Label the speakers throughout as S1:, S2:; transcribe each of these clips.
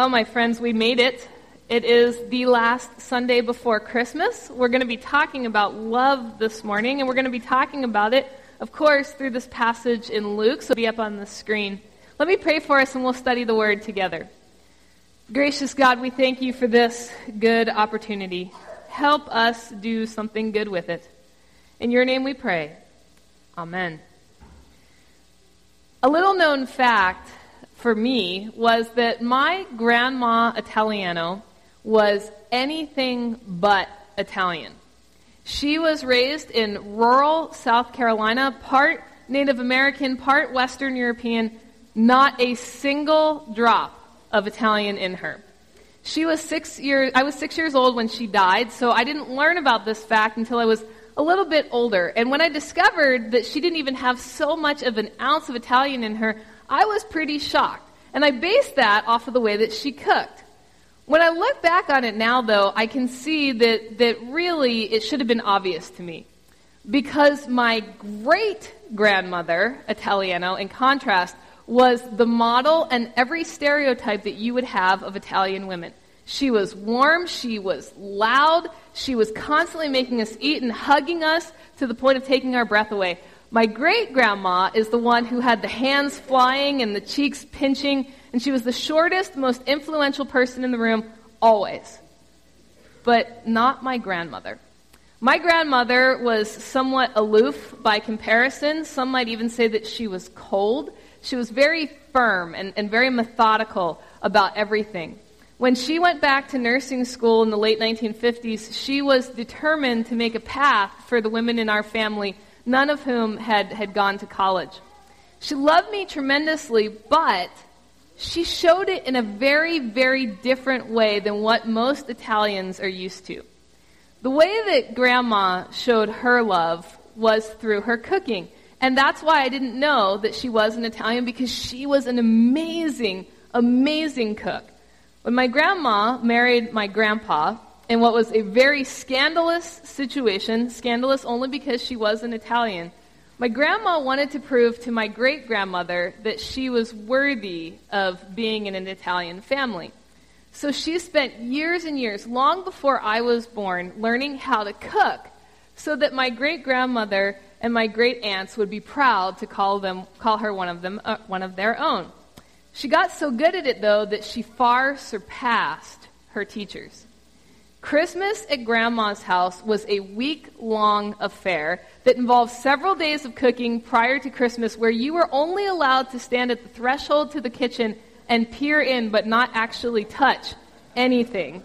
S1: Oh, my friends, we made it. It is the last Sunday before Christmas. We're going to be talking about love this morning, and we're going to be talking about it, of course, through this passage in Luke, so it'll be up on the screen. Let me pray for us, and we'll study the word together. Gracious God, we thank you for this good opportunity. Help us do something good with it. In your name we pray. Amen. A little known fact for me was that my grandma Italiano was anything but Italian. She was raised in rural South Carolina, part Native American, part Western European, not a single drop of Italian in her. She was six years, I was six years old when she died, so I didn't learn about this fact until I was a little bit older. And when I discovered that she didn't even have so much of an ounce of Italian in her, I was pretty shocked. And I based that off of the way that she cooked. When I look back on it now, though, I can see that, that really it should have been obvious to me. Because my great grandmother, Italiano, in contrast, was the model and every stereotype that you would have of Italian women. She was warm, she was loud, she was constantly making us eat and hugging us to the point of taking our breath away. My great grandma is the one who had the hands flying and the cheeks pinching, and she was the shortest, most influential person in the room, always. But not my grandmother. My grandmother was somewhat aloof by comparison. Some might even say that she was cold. She was very firm and, and very methodical about everything. When she went back to nursing school in the late 1950s, she was determined to make a path for the women in our family none of whom had, had gone to college. She loved me tremendously, but she showed it in a very, very different way than what most Italians are used to. The way that Grandma showed her love was through her cooking. And that's why I didn't know that she was an Italian because she was an amazing, amazing cook. When my grandma married my grandpa, in what was a very scandalous situation, scandalous only because she was an Italian. My grandma wanted to prove to my great grandmother that she was worthy of being in an Italian family. So she spent years and years, long before I was born, learning how to cook so that my great grandmother and my great aunts would be proud to call, them, call her one of, them, uh, one of their own. She got so good at it, though, that she far surpassed her teachers. Christmas at Grandma's house was a week long affair that involved several days of cooking prior to Christmas where you were only allowed to stand at the threshold to the kitchen and peer in but not actually touch anything.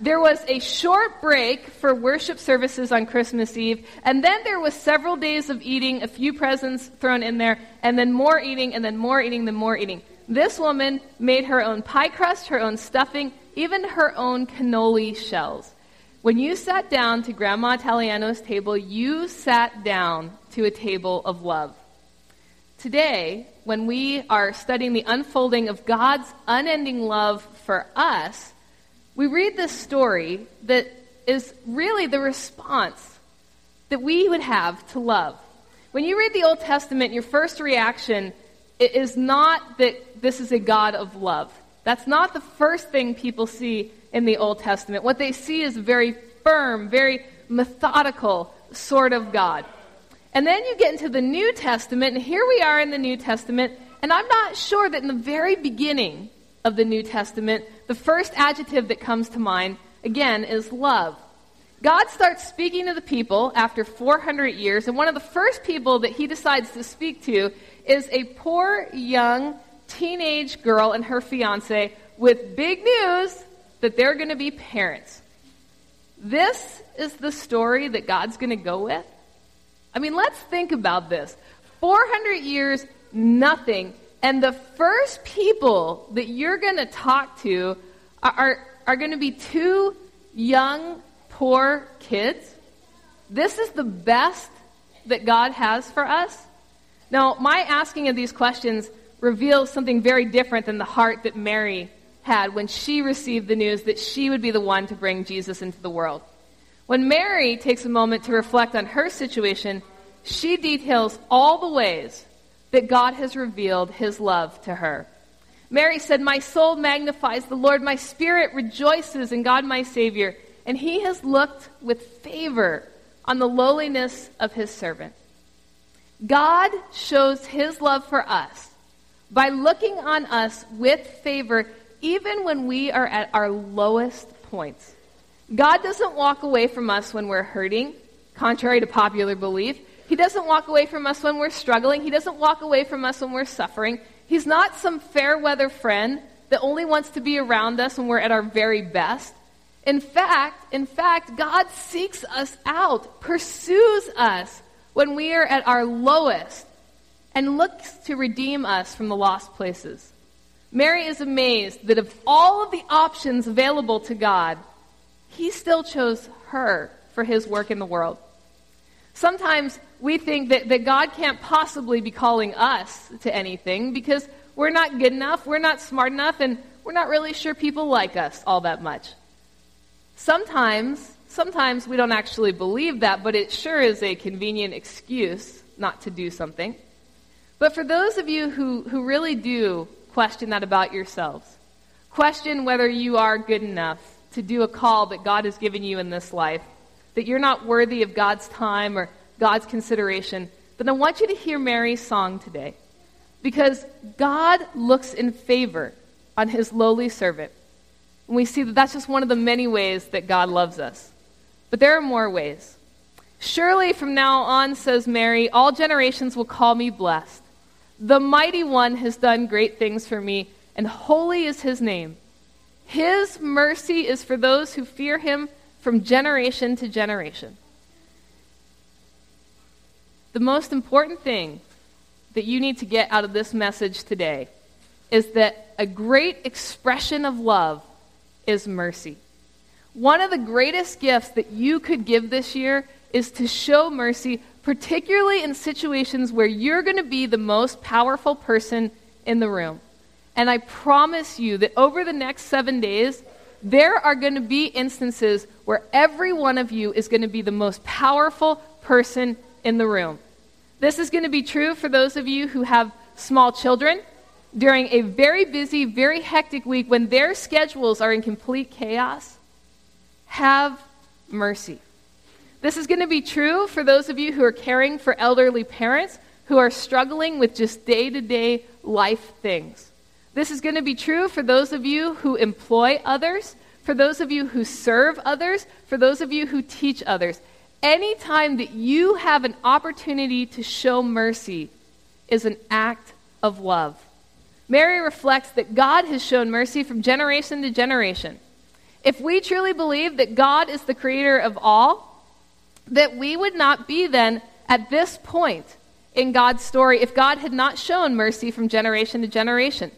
S1: There was a short break for worship services on Christmas Eve, and then there was several days of eating, a few presents thrown in there, and then more eating, and then more eating, then more eating. This woman made her own pie crust, her own stuffing, even her own cannoli shells. When you sat down to Grandma Italiano's table, you sat down to a table of love. Today, when we are studying the unfolding of God's unending love for us, we read this story that is really the response that we would have to love. When you read the Old Testament, your first reaction is not that this is a God of love. That's not the first thing people see in the Old Testament. What they see is a very firm, very methodical sort of God. And then you get into the New Testament, and here we are in the New Testament, and I'm not sure that in the very beginning of the New Testament, the first adjective that comes to mind, again, is love. God starts speaking to the people after 400 years, and one of the first people that he decides to speak to is a poor young teenage girl and her fiance with big news that they're going to be parents. This is the story that God's going to go with? I mean, let's think about this. 400 years, nothing. And the first people that you're going to talk to are, are, are going to be two young, poor kids. This is the best that God has for us. Now, my asking of these questions reveals something very different than the heart that Mary had when she received the news that she would be the one to bring Jesus into the world. When Mary takes a moment to reflect on her situation, she details all the ways that God has revealed his love to her. Mary said, My soul magnifies the Lord, my spirit rejoices in God my Savior, and he has looked with favor on the lowliness of his servant. God shows his love for us by looking on us with favor even when we are at our lowest points. God doesn't walk away from us when we're hurting, contrary to popular belief. He doesn't walk away from us when we're struggling. He doesn't walk away from us when we're suffering. He's not some fair weather friend that only wants to be around us when we're at our very best. In fact, in fact, God seeks us out, pursues us when we are at our lowest, and looks to redeem us from the lost places. Mary is amazed that of all of the options available to God, he still chose her for his work in the world. Sometimes we think that, that God can't possibly be calling us to anything because we're not good enough, we're not smart enough, and we're not really sure people like us all that much. Sometimes, sometimes we don't actually believe that, but it sure is a convenient excuse not to do something. But for those of you who, who really do question that about yourselves, question whether you are good enough to do a call that God has given you in this life, that you're not worthy of God's time or God's consideration, then I want you to hear Mary's song today. Because God looks in favor on his lowly servant. And we see that that's just one of the many ways that God loves us. But there are more ways. Surely from now on, says Mary, all generations will call me blessed. The mighty one has done great things for me, and holy is his name. His mercy is for those who fear him from generation to generation. The most important thing that you need to get out of this message today is that a great expression of love is mercy. One of the greatest gifts that you could give this year is to show mercy, particularly in situations where you're going to be the most powerful person in the room. And I promise you that over the next seven days, there are going to be instances where every one of you is going to be the most powerful person in the room. This is going to be true for those of you who have small children during a very busy, very hectic week when their schedules are in complete chaos. Have mercy. This is going to be true for those of you who are caring for elderly parents who are struggling with just day to day life things. This is going to be true for those of you who employ others, for those of you who serve others, for those of you who teach others. Anytime that you have an opportunity to show mercy is an act of love. Mary reflects that God has shown mercy from generation to generation. If we truly believe that God is the creator of all, that we would not be then at this point in God's story if God had not shown mercy from generation to generation.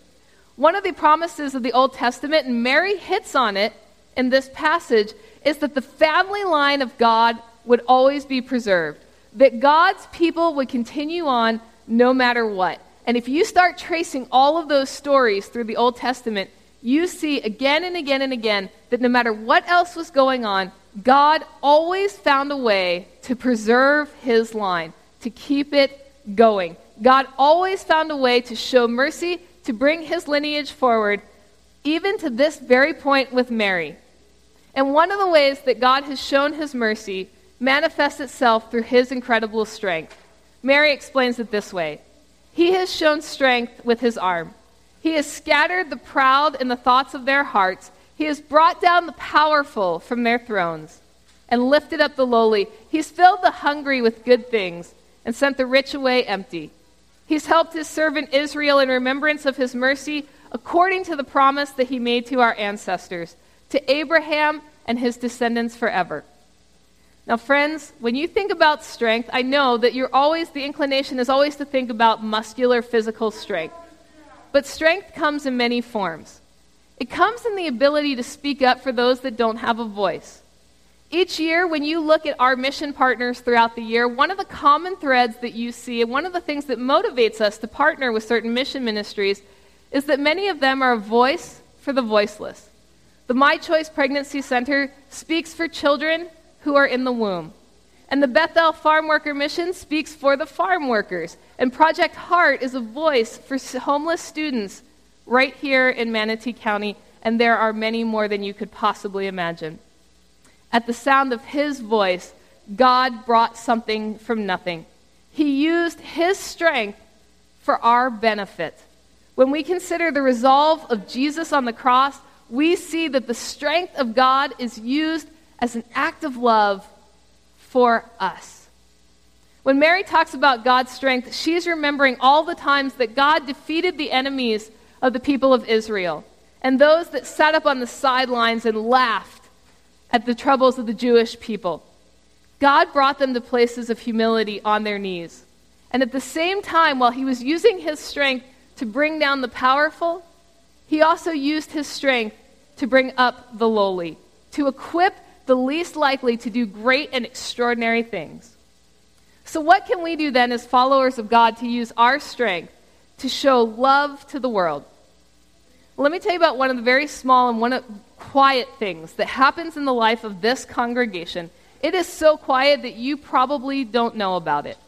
S1: One of the promises of the Old Testament, and Mary hits on it in this passage, is that the family line of God would always be preserved, that God's people would continue on no matter what. And if you start tracing all of those stories through the Old Testament, you see again and again and again that no matter what else was going on, God always found a way to preserve his line, to keep it going. God always found a way to show mercy to bring his lineage forward, even to this very point with Mary. And one of the ways that God has shown his mercy manifests itself through his incredible strength. Mary explains it this way He has shown strength with his arm. He has scattered the proud in the thoughts of their hearts. He has brought down the powerful from their thrones and lifted up the lowly. He's filled the hungry with good things and sent the rich away empty. He's helped his servant Israel in remembrance of his mercy, according to the promise that he made to our ancestors, to Abraham and his descendants forever. Now, friends, when you think about strength, I know that you're always, the inclination is always to think about muscular, physical strength. But strength comes in many forms. It comes in the ability to speak up for those that don't have a voice. Each year, when you look at our mission partners throughout the year, one of the common threads that you see, and one of the things that motivates us to partner with certain mission ministries, is that many of them are a voice for the voiceless. The My Choice Pregnancy Center speaks for children who are in the womb. And the Bethel Farm Worker Mission speaks for the farm workers. And Project Heart is a voice for homeless students right here in Manatee County, and there are many more than you could possibly imagine. At the sound of his voice, God brought something from nothing. He used his strength for our benefit. When we consider the resolve of Jesus on the cross, we see that the strength of God is used as an act of love for us. When Mary talks about God's strength, she's remembering all the times that God defeated the enemies of the people of Israel and those that sat up on the sidelines and laughed at the troubles of the Jewish people. God brought them to places of humility on their knees. And at the same time, while he was using his strength to bring down the powerful, he also used his strength to bring up the lowly, to equip the least likely to do great and extraordinary things. So, what can we do then as followers of God to use our strength to show love to the world? Let me tell you about one of the very small and one of quiet things that happens in the life of this congregation. It is so quiet that you probably don't know about it.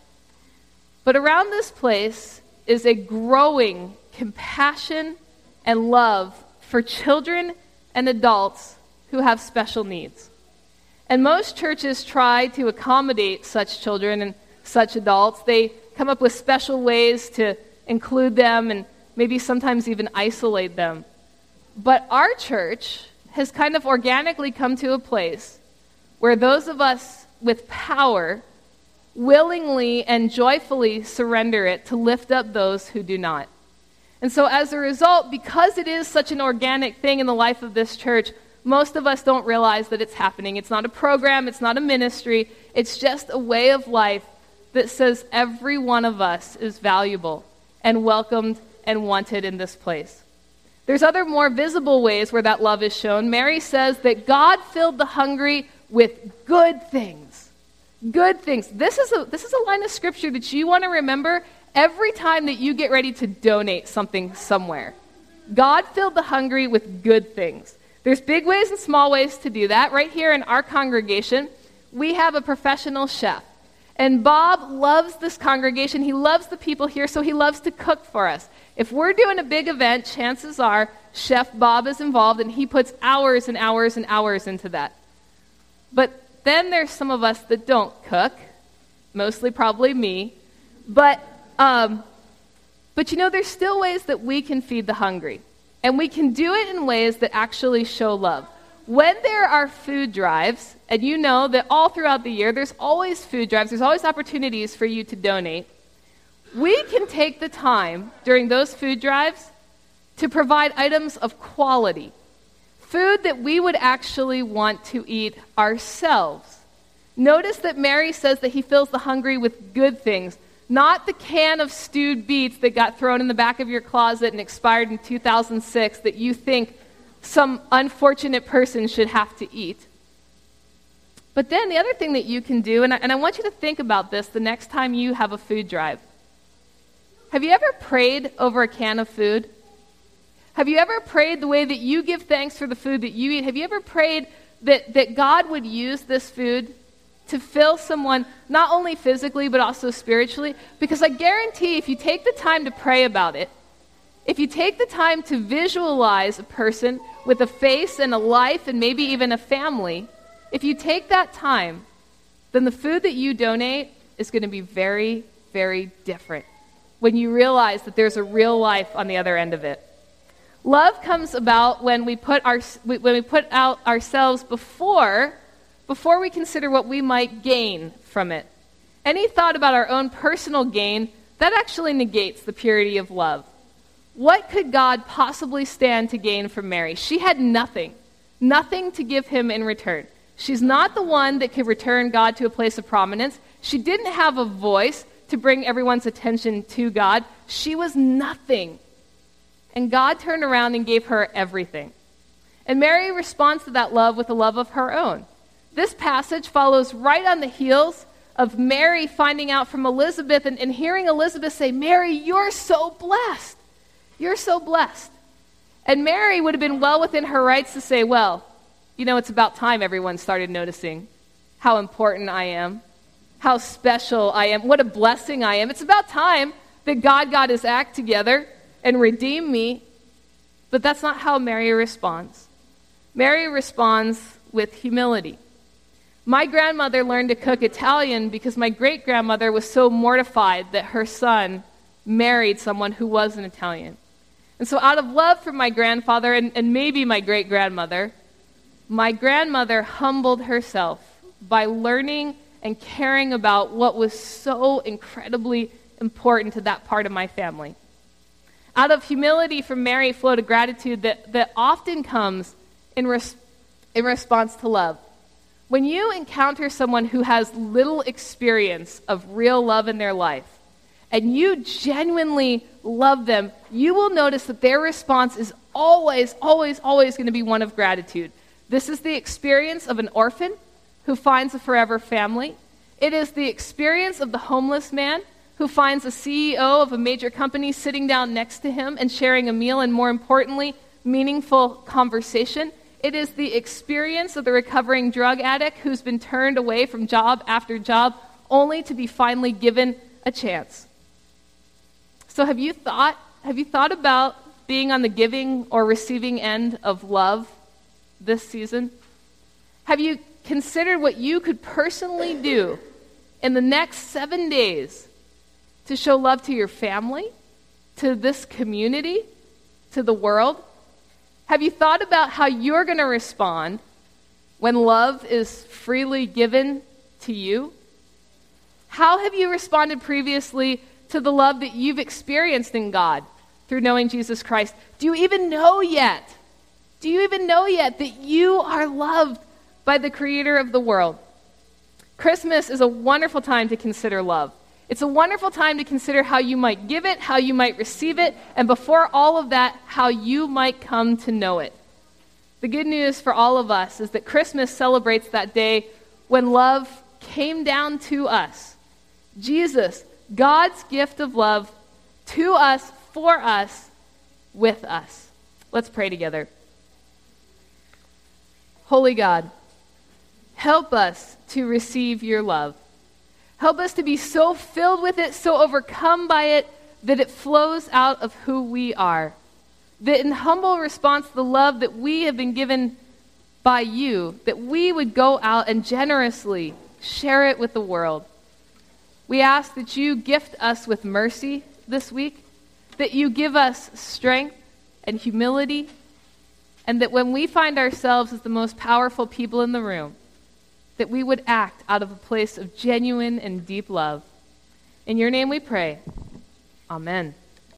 S1: But around this place is a growing compassion and love for children and adults who have special needs. And most churches try to accommodate such children and such adults. They come up with special ways to include them and maybe sometimes even isolate them. But our church has kind of organically come to a place where those of us with power willingly and joyfully surrender it to lift up those who do not. And so, as a result, because it is such an organic thing in the life of this church, most of us don't realize that it's happening. It's not a program, it's not a ministry, it's just a way of life that says every one of us is valuable and welcomed and wanted in this place. There's other more visible ways where that love is shown. Mary says that God filled the hungry with good things. Good things. This is a, this is a line of scripture that you want to remember every time that you get ready to donate something somewhere. God filled the hungry with good things. There's big ways and small ways to do that. Right here in our congregation, we have a professional chef. And Bob loves this congregation. He loves the people here, so he loves to cook for us. If we're doing a big event, chances are Chef Bob is involved and he puts hours and hours and hours into that. But then there's some of us that don't cook, mostly probably me. But, um, but you know, there's still ways that we can feed the hungry. And we can do it in ways that actually show love. When there are food drives, and you know that all throughout the year there's always food drives, there's always opportunities for you to donate, we can take the time during those food drives to provide items of quality, food that we would actually want to eat ourselves. Notice that Mary says that he fills the hungry with good things, not the can of stewed beets that got thrown in the back of your closet and expired in 2006 that you think some unfortunate person should have to eat. But then the other thing that you can do, and I, and I want you to think about this the next time you have a food drive. Have you ever prayed over a can of food? Have you ever prayed the way that you give thanks for the food that you eat? Have you ever prayed that, that God would use this food to fill someone not only physically but also spiritually. Because I guarantee if you take the time to pray about it, if you take the time to visualize a person with a face and a life and maybe even a family, if you take that time, then the food that you donate is going to be very, very different when you realize that there's a real life on the other end of it. Love comes about when we put, our, when we put out ourselves before before we consider what we might gain from it. Any thought about our own personal gain, that actually negates the purity of love. What could God possibly stand to gain from Mary? She had nothing, nothing to give him in return. She's not the one that could return God to a place of prominence. She didn't have a voice to bring everyone's attention to God. She was nothing. And God turned around and gave her everything. And Mary responds to that love with a love of her own. This passage follows right on the heels of Mary finding out from Elizabeth and, and hearing Elizabeth say, Mary, you're so blessed. You're so blessed. And Mary would have been well within her rights to say, Well, you know, it's about time everyone started noticing how important I am, how special I am, what a blessing I am. It's about time that God got his act together and redeemed me. But that's not how Mary responds. Mary responds with humility. My grandmother learned to cook Italian because my great grandmother was so mortified that her son married someone who was an Italian. And so, out of love for my grandfather and, and maybe my great grandmother, my grandmother humbled herself by learning and caring about what was so incredibly important to that part of my family. Out of humility from Mary flowed a gratitude that, that often comes in, res- in response to love. When you encounter someone who has little experience of real love in their life, and you genuinely love them, you will notice that their response is always, always, always going to be one of gratitude. This is the experience of an orphan who finds a forever family. It is the experience of the homeless man who finds a CEO of a major company sitting down next to him and sharing a meal, and more importantly, meaningful conversation. It is the experience of the recovering drug addict who's been turned away from job after job only to be finally given a chance. So have you thought have you thought about being on the giving or receiving end of love this season? Have you considered what you could personally do in the next 7 days to show love to your family, to this community, to the world? Have you thought about how you're going to respond when love is freely given to you? How have you responded previously to the love that you've experienced in God through knowing Jesus Christ. Do you even know yet? Do you even know yet that you are loved by the Creator of the world? Christmas is a wonderful time to consider love. It's a wonderful time to consider how you might give it, how you might receive it, and before all of that, how you might come to know it. The good news for all of us is that Christmas celebrates that day when love came down to us. Jesus God's gift of love to us, for us, with us. Let's pray together. Holy God, help us to receive your love. Help us to be so filled with it, so overcome by it, that it flows out of who we are. That in humble response the love that we have been given by you, that we would go out and generously share it with the world. We ask that you gift us with mercy this week, that you give us strength and humility, and that when we find ourselves as the most powerful people in the room, that we would act out of a place of genuine and deep love. In your name we pray. Amen.